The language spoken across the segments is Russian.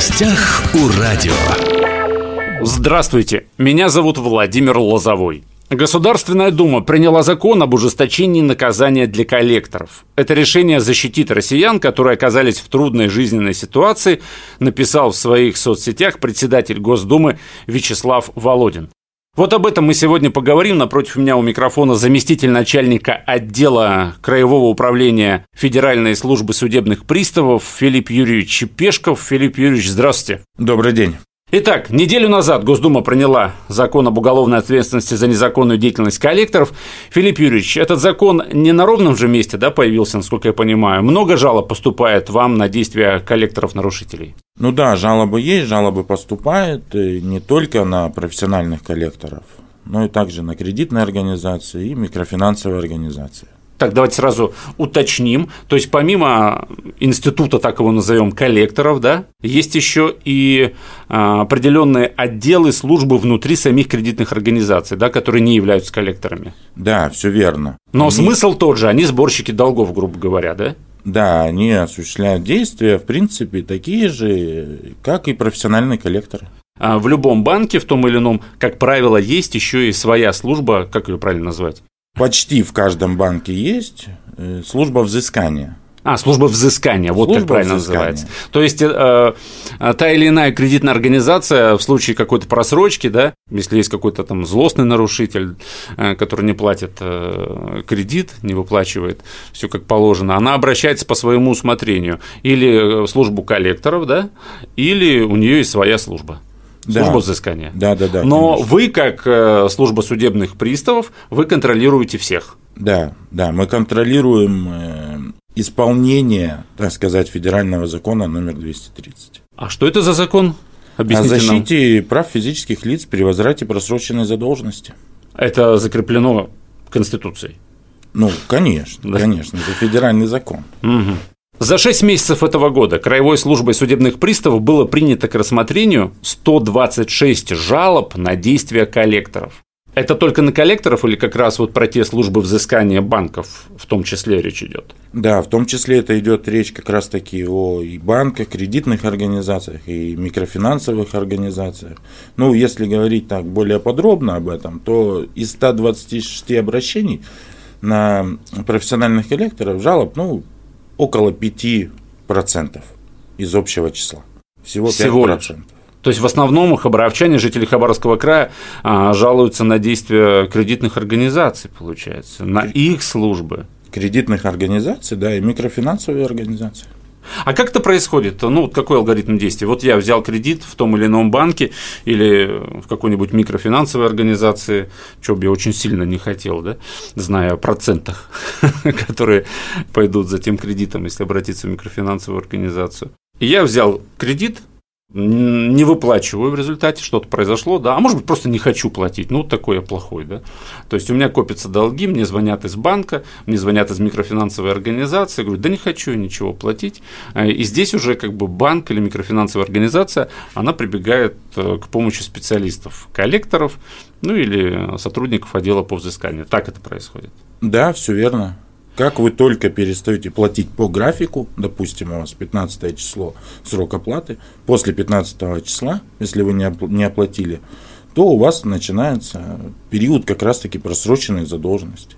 гостях у радио. Здравствуйте, меня зовут Владимир Лозовой. Государственная Дума приняла закон об ужесточении наказания для коллекторов. Это решение защитит россиян, которые оказались в трудной жизненной ситуации, написал в своих соцсетях председатель Госдумы Вячеслав Володин. Вот об этом мы сегодня поговорим. Напротив меня у микрофона заместитель начальника отдела Краевого управления Федеральной службы судебных приставов Филипп Юрьевич Пешков. Филипп Юрьевич, здравствуйте. Добрый день. Итак, неделю назад Госдума приняла закон об уголовной ответственности за незаконную деятельность коллекторов. Филипп Юрьевич, этот закон не на ровном же месте да, появился, насколько я понимаю. Много жалоб поступает вам на действия коллекторов-нарушителей? Ну да, жалобы есть, жалобы поступают не только на профессиональных коллекторов, но и также на кредитные организации и микрофинансовые организации. Так, давайте сразу уточним. То есть, помимо института, так его назовем, коллекторов, да, есть еще и а, определенные отделы службы внутри самих кредитных организаций, да, которые не являются коллекторами. Да, все верно. Но они... смысл тот же, они сборщики долгов, грубо говоря, да? Да, они осуществляют действия, в принципе, такие же, как и профессиональные коллекторы. А в любом банке, в том или ином, как правило, есть еще и своя служба, как ее правильно назвать? Почти в каждом банке есть э, служба взыскания. А, служба взыскания, вот служба как правильно взыскания. называется. То есть э, э, та или иная кредитная организация в случае какой-то просрочки, да, если есть какой-то там злостный нарушитель, э, который не платит э, кредит, не выплачивает все как положено, она обращается по своему усмотрению или в службу коллекторов, да, или у нее есть своя служба служба да. взыскания. Да, да, да. Но конечно. вы, как э, служба судебных приставов, вы контролируете всех. Да, да, мы контролируем э, исполнение, так сказать, федерального закона номер 230. А что это за закон? Объясните О защите нам. прав физических лиц при возврате просроченной задолженности. Это закреплено Конституцией. Ну, конечно, да. конечно, это федеральный закон. Угу. За 6 месяцев этого года Краевой службой судебных приставов было принято к рассмотрению 126 жалоб на действия коллекторов. Это только на коллекторов или как раз вот про те службы взыскания банков в том числе речь идет? Да, в том числе это идет речь как раз таки о и банках, кредитных организациях, и микрофинансовых организациях. Ну, если говорить так более подробно об этом, то из 126 обращений на профессиональных коллекторов жалоб, ну, около 5% из общего числа. Всего 5%. Всего лишь. То есть в основном хабаровчане, жители Хабаровского края, а, жалуются на действия кредитных организаций, получается, на их службы. Кредитных организаций, да, и микрофинансовые организации. А как это происходит? Ну, вот какой алгоритм действий? Вот я взял кредит в том или ином банке или в какой-нибудь микрофинансовой организации, что бы я очень сильно не хотел, да, зная о процентах, которые пойдут за тем кредитом, если обратиться в микрофинансовую организацию. И я взял кредит, не выплачиваю в результате, что-то произошло, да, а может быть просто не хочу платить, ну такой я плохой, да. То есть у меня копятся долги, мне звонят из банка, мне звонят из микрофинансовой организации, говорю, да не хочу ничего платить, э, и здесь уже как бы банк или микрофинансовая организация, она прибегает э, к помощи специалистов, коллекторов, ну или сотрудников отдела по взысканию. Так это происходит. Да, все верно. Как вы только перестаете платить по графику, допустим, у вас 15 число срок оплаты, после 15 числа, если вы не оплатили, то у вас начинается период как раз-таки просроченной задолженности.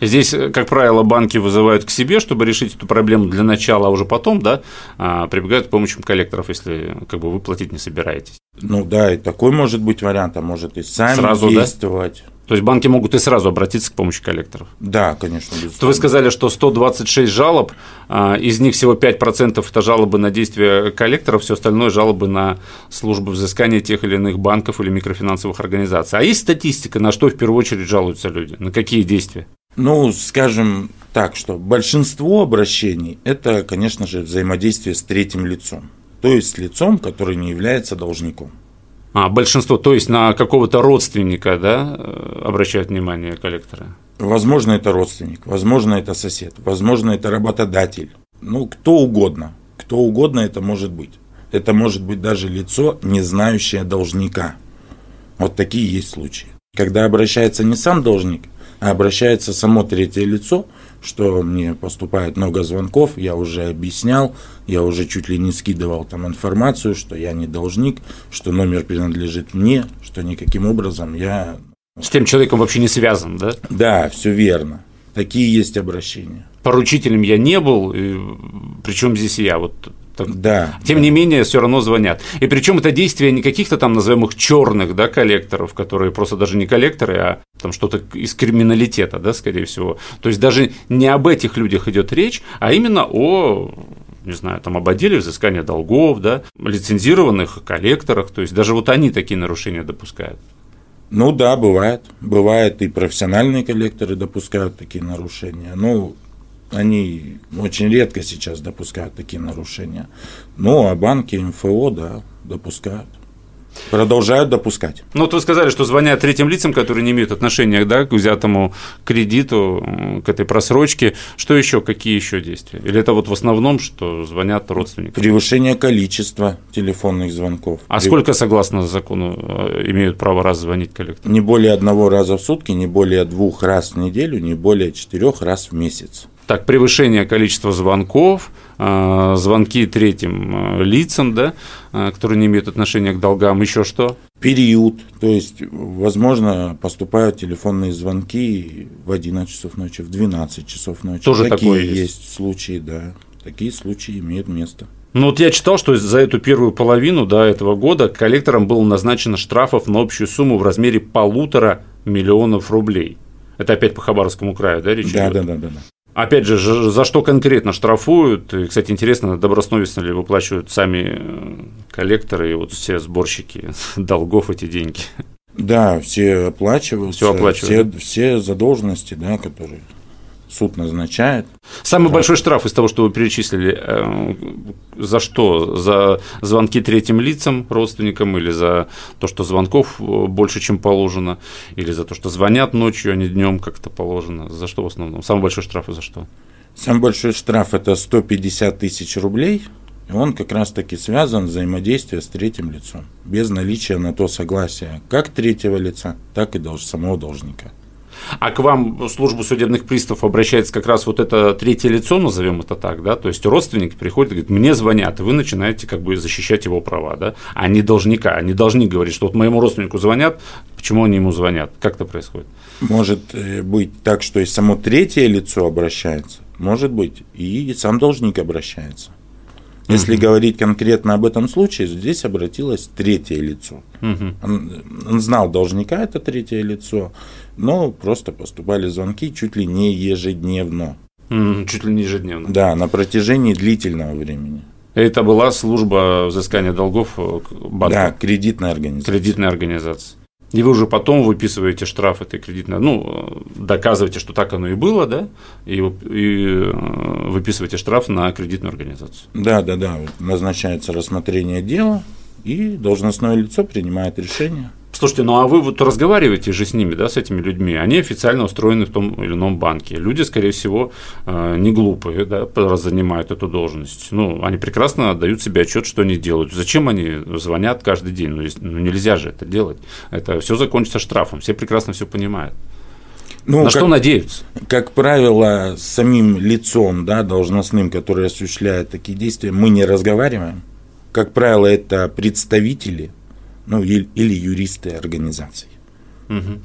Здесь, как правило, банки вызывают к себе, чтобы решить эту проблему для начала, а уже потом, да, а, прибегают к помощи коллекторов, если как бы вы платить не собираетесь. Ну да, и такой может быть вариант, а может и сами Сразу, действовать. Да? То есть банки могут и сразу обратиться к помощи коллекторов. Да, конечно. То вы сказали, что 126 жалоб, а, из них всего 5% это жалобы на действия коллекторов, все остальное жалобы на службы взыскания тех или иных банков или микрофинансовых организаций. А есть статистика, на что в первую очередь жалуются люди? На какие действия? Ну, скажем так, что большинство обращений – это, конечно же, взаимодействие с третьим лицом, то есть лицом, который не является должником. А, большинство, то есть на какого-то родственника, да, э, обращают внимание коллекторы? Возможно, это родственник, возможно, это сосед, возможно, это работодатель. Ну, кто угодно. Кто угодно это может быть. Это может быть даже лицо, не знающее должника. Вот такие есть случаи. Когда обращается не сам должник, обращается само третье лицо, что мне поступает много звонков, я уже объяснял, я уже чуть ли не скидывал там информацию, что я не должник, что номер принадлежит мне, что никаким образом я... С тем человеком вообще не связан, да? Да, все верно. Такие есть обращения. Поручителем я не был, причем здесь я. Вот да. Тем да. не менее, все равно звонят. И причем это действие не каких-то там, назовем их, черных да, коллекторов, которые просто даже не коллекторы, а там что-то из криминалитета, да, скорее всего. То есть даже не об этих людях идет речь, а именно о не знаю, там об отделе взыскания долгов, да, лицензированных коллекторах, то есть даже вот они такие нарушения допускают. Ну да, бывает. Бывает и профессиональные коллекторы допускают такие нарушения. Ну, они очень редко сейчас допускают такие нарушения. Ну, а банки, МФО, да, допускают. Продолжают допускать. Ну, вот вы сказали, что звонят третьим лицам, которые не имеют отношения да, к взятому кредиту, к этой просрочке. Что еще, какие еще действия? Или это вот в основном, что звонят родственники? Превышение количества телефонных звонков. А Прев... сколько, согласно закону, э, имеют право раз звонить коллектору? Не более одного раза в сутки, не более двух раз в неделю, не более четырех раз в месяц. Так, превышение количества звонков, э, звонки третьим э, лицам, да, э, которые не имеют отношения к долгам, еще что? Период, то есть, возможно, поступают телефонные звонки в 11 часов ночи, в 12 часов ночи. Тоже Такие такое есть. есть случаи, да. Такие случаи имеют место. Ну вот я читал, что за эту первую половину да, этого года коллекторам было назначено штрафов на общую сумму в размере полутора миллионов рублей. Это опять по Хабаровскому краю, да, речь да, идет? Да, да, да, да. Опять же, за что конкретно штрафуют? И, кстати, интересно, добросовестно ли выплачивают сами э, коллекторы и вот все сборщики долгов эти деньги? Да, все оплачивают. Все оплачивают. Все, все задолженности, да, которые суд назначает. Самый да. большой штраф из того, что вы перечислили, э, за что? За звонки третьим лицам, родственникам, или за то, что звонков э, больше, чем положено, или за то, что звонят ночью, а не днем, как-то положено? За что в основном? Самый большой штраф и за что? Самый большой штраф – это 150 тысяч рублей, и он как раз-таки связан с взаимодействием с третьим лицом, без наличия на то согласия как третьего лица, так и самого должника. А к вам в службу судебных приставов обращается как раз вот это третье лицо, назовем это так, да, то есть родственник приходит и говорит, мне звонят, и вы начинаете как бы защищать его права, да, а не должника, они должны говорить, что вот моему родственнику звонят, почему они ему звонят, как это происходит? Может э, быть так, что и само третье лицо обращается, может быть, и сам должник обращается. Если угу. говорить конкретно об этом случае, здесь обратилось третье лицо. Угу. Он, он знал должника, это третье лицо, но просто поступали звонки чуть ли не ежедневно. Mm, чуть ли не ежедневно. Да, на протяжении длительного времени. Это была служба взыскания долгов э, банка? Да, кредитная организация. Кредитная организация. И вы уже потом выписываете штраф этой кредитной, ну, доказываете, что так оно и было, да, и, и э, выписываете штраф на кредитную организацию. Да, да, да. Назначается рассмотрение дела, и должностное лицо принимает решение. Слушайте, ну а вы вот разговариваете же с ними, да, с этими людьми, они официально устроены в том или ином банке. Люди, скорее всего, э, не глупые, да, раз занимают эту должность. Ну, они прекрасно отдают себе отчет, что они делают. Зачем они звонят каждый день? Ну, ну нельзя же это делать. Это все закончится штрафом. Все прекрасно все понимают. Ну, На как, что надеются? Как правило, с самим лицом, да, должностным, который осуществляет такие действия, мы не разговариваем. Как правило, это представители ну, или, юристы организаций. Угу.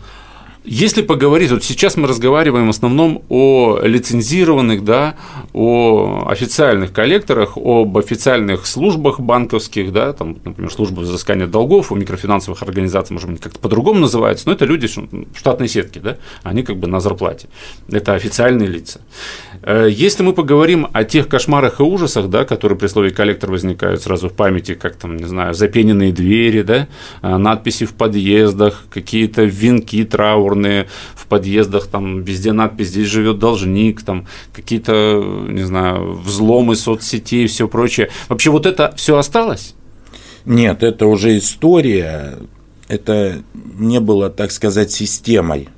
Если поговорить, вот сейчас мы разговариваем в основном о лицензированных, да, о официальных коллекторах, об официальных службах банковских, да, там, например, служба взыскания долгов, у микрофинансовых организаций, может быть, как-то по-другому называется, но это люди штатной сетки, да, они как бы на зарплате. Это официальные лица. Э, если мы поговорим о тех кошмарах и ужасах, да, которые при слове коллектор возникают сразу в памяти, как там, не знаю, запененные двери, да, э, надписи в подъездах, какие-то венки траурные в подъездах, там везде надпись «Здесь живет должник», там какие-то, не знаю, взломы соцсетей и все прочее. Вообще вот это все осталось? Нет, это уже история, это не было, так сказать, системой.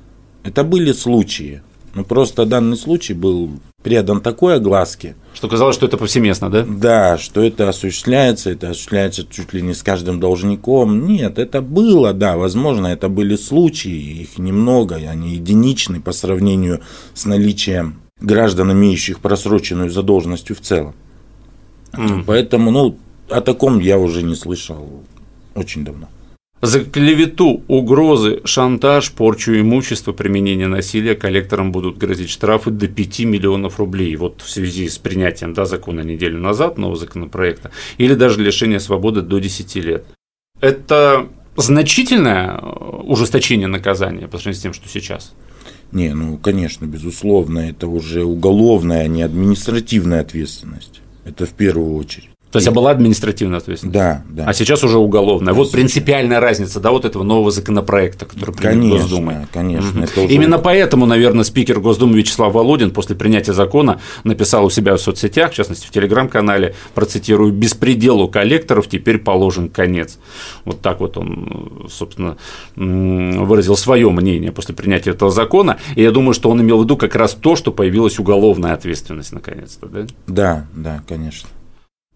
Это были случаи. Ну, просто данный случай был предан такой огласке, что казалось, что это повсеместно, да? Да, что это осуществляется, это осуществляется чуть ли не с каждым должником. Нет, это было, да, возможно, это были случаи, их немного, они единичны по сравнению с наличием граждан, имеющих просроченную задолженностью в целом. Mm. Поэтому, ну, о таком я уже не слышал очень давно. За клевету, угрозы, шантаж, порчу имущества, применение насилия коллекторам будут грозить штрафы до 5 миллионов рублей. Вот в связи с принятием да, закона неделю назад, нового законопроекта, или даже лишение свободы до 10 лет. Это значительное э, ужесточение наказания по сравнению с тем, что сейчас? Не, ну, конечно, безусловно, это уже уголовная, а не административная ответственность. Это в первую очередь. То есть, а была административная ответственность? Да, да. А сейчас уже уголовная. Вот принципиальная разница, да, вот этого нового законопроекта, который принят конечно, Госдумой. Конечно, угу. уже... Именно поэтому, наверное, спикер Госдумы Вячеслав Володин после принятия закона написал у себя в соцсетях, в частности, в телеграм-канале, процитирую, «Беспределу коллекторов теперь положен конец». Вот так вот он, собственно, выразил свое мнение после принятия этого закона. И я думаю, что он имел в виду как раз то, что появилась уголовная ответственность наконец-то, да? Да, да, конечно.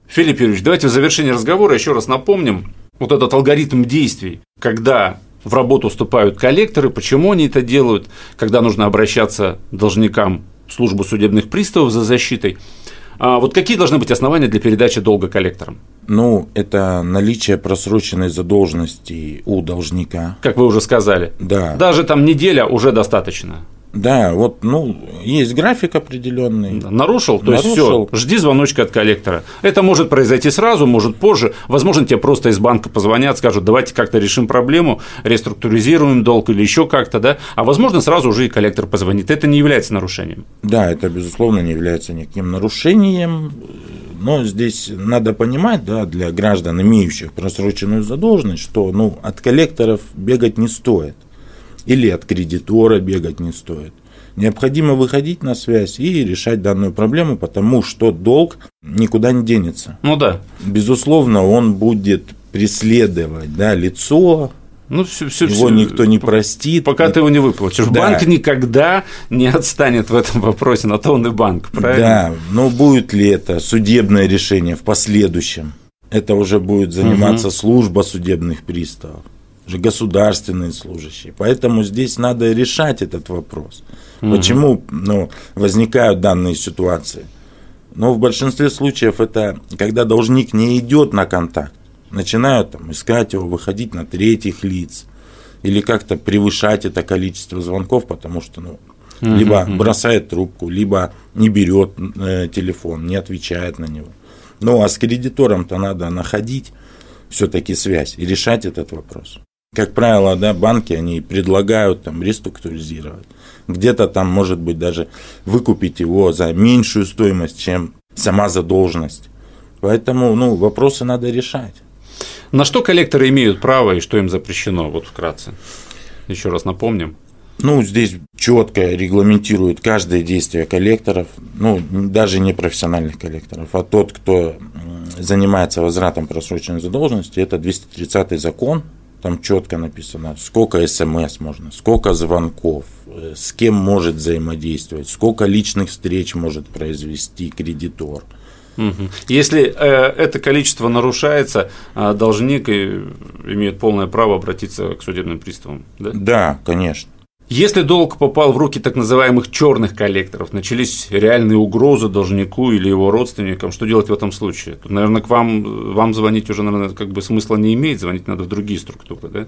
Филипп Юрьевич, давайте в завершении разговора еще раз напомним вот этот алгоритм действий, когда в работу вступают коллекторы, почему они это делают, когда нужно обращаться должникам в службу судебных приставов за защитой. А вот какие должны быть основания для передачи долга коллекторам? Ну, это наличие просроченной задолженности у должника. Как вы уже сказали. Да. Даже там неделя уже достаточно. Да, вот, ну, есть график определенный. Нарушил, то Нарушил. есть все, жди звоночка от коллектора. Это может произойти сразу, может позже. Возможно, тебе просто из банка позвонят, скажут, давайте как-то решим проблему, реструктуризируем долг или еще как-то, да. А возможно, сразу уже и коллектор позвонит. Это не является нарушением. Да, это, безусловно, не является никаким нарушением. Но здесь надо понимать, да, для граждан, имеющих просроченную задолженность, что ну, от коллекторов бегать не стоит или от кредитора бегать не стоит. Необходимо выходить на связь и решать данную проблему, потому что долг никуда не денется. Ну да. Безусловно, он будет преследовать да, лицо, ну, все, все, его все, никто не простит. Пока ты его не выплатишь. Да. Банк никогда не отстанет в этом вопросе, на то он и банк, правильно? Да, но будет ли это судебное решение в последующем? Это уже будет заниматься угу. служба судебных приставов же государственные служащие. Поэтому здесь надо решать этот вопрос. Угу. Почему ну, возникают данные ситуации? Но в большинстве случаев это когда должник не идет на контакт, начинают там, искать его, выходить на третьих лиц или как-то превышать это количество звонков, потому что ну, угу, либо угу. бросает трубку, либо не берет э, телефон, не отвечает на него. Ну а с кредитором-то надо находить все-таки связь и решать этот вопрос как правило, да, банки, они предлагают там реструктуризировать. Где-то там, может быть, даже выкупить его за меньшую стоимость, чем сама задолженность. Поэтому, ну, вопросы надо решать. На что коллекторы имеют право и что им запрещено, вот вкратце? Еще раз напомним. Ну, здесь четко регламентирует каждое действие коллекторов, ну, даже не профессиональных коллекторов, а тот, кто занимается возвратом просроченной задолженности, это 230 закон там четко написано, сколько смс можно, сколько звонков, э, с кем может взаимодействовать, сколько личных встреч может произвести кредитор. Если э, это количество нарушается, э, должник имеет полное право обратиться к судебным приставам. Да, да конечно. Если долг попал в руки так называемых черных коллекторов, начались реальные угрозы должнику или его родственникам, что делать в этом случае? Тут, наверное, к вам, вам звонить уже, наверное, как бы смысла не имеет, звонить надо в другие структуры, да?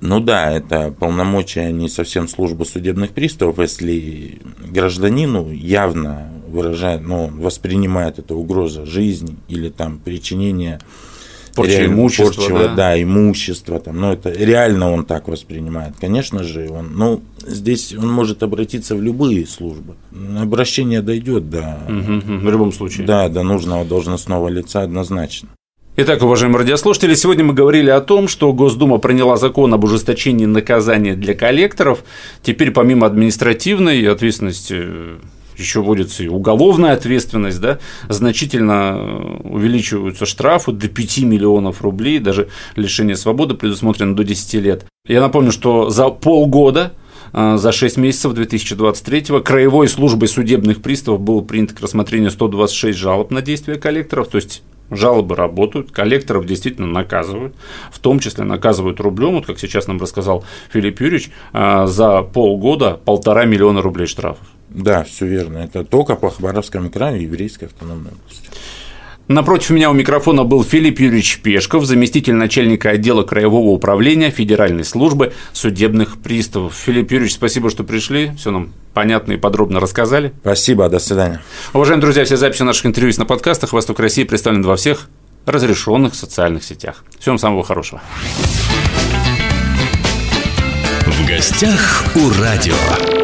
Ну да, это полномочия не совсем службы судебных приставов, если гражданину явно выражает, ну, воспринимает это угроза жизни или там причинение порча имущества, порча, да? да, имущество, там, но это реально он так воспринимает. Конечно же, он, ну, здесь он может обратиться в любые службы. Обращение дойдет до, угу, в любом случае, да, до нужного должностного лица однозначно. Итак, уважаемые радиослушатели, сегодня мы говорили о том, что Госдума приняла закон об ужесточении наказания для коллекторов. Теперь помимо административной ответственности еще будет и уголовная ответственность, да, значительно э, увеличиваются штрафы до 5 миллионов рублей, даже лишение свободы предусмотрено до 10 лет. Я напомню, что за полгода а, за 6 месяцев 2023 Краевой службой судебных приставов было принято к рассмотрению 126 жалоб на действия коллекторов, то есть жалобы работают, коллекторов действительно наказывают, в том числе наказывают рублем, вот как сейчас нам рассказал Филипп Юрьевич, а, за полгода полтора миллиона рублей штрафов. Да, все верно. Это только по Хабаровскому краю еврейской автономной области. Напротив меня у микрофона был Филипп Юрьевич Пешков, заместитель начальника отдела Краевого управления Федеральной службы судебных приставов. Филипп Юрьевич, спасибо, что пришли, все нам понятно и подробно рассказали. Спасибо, до свидания. Уважаемые друзья, все записи наших интервью есть на подкастах «Восток России» представлены во всех разрешенных социальных сетях. Всем самого хорошего. В гостях у радио.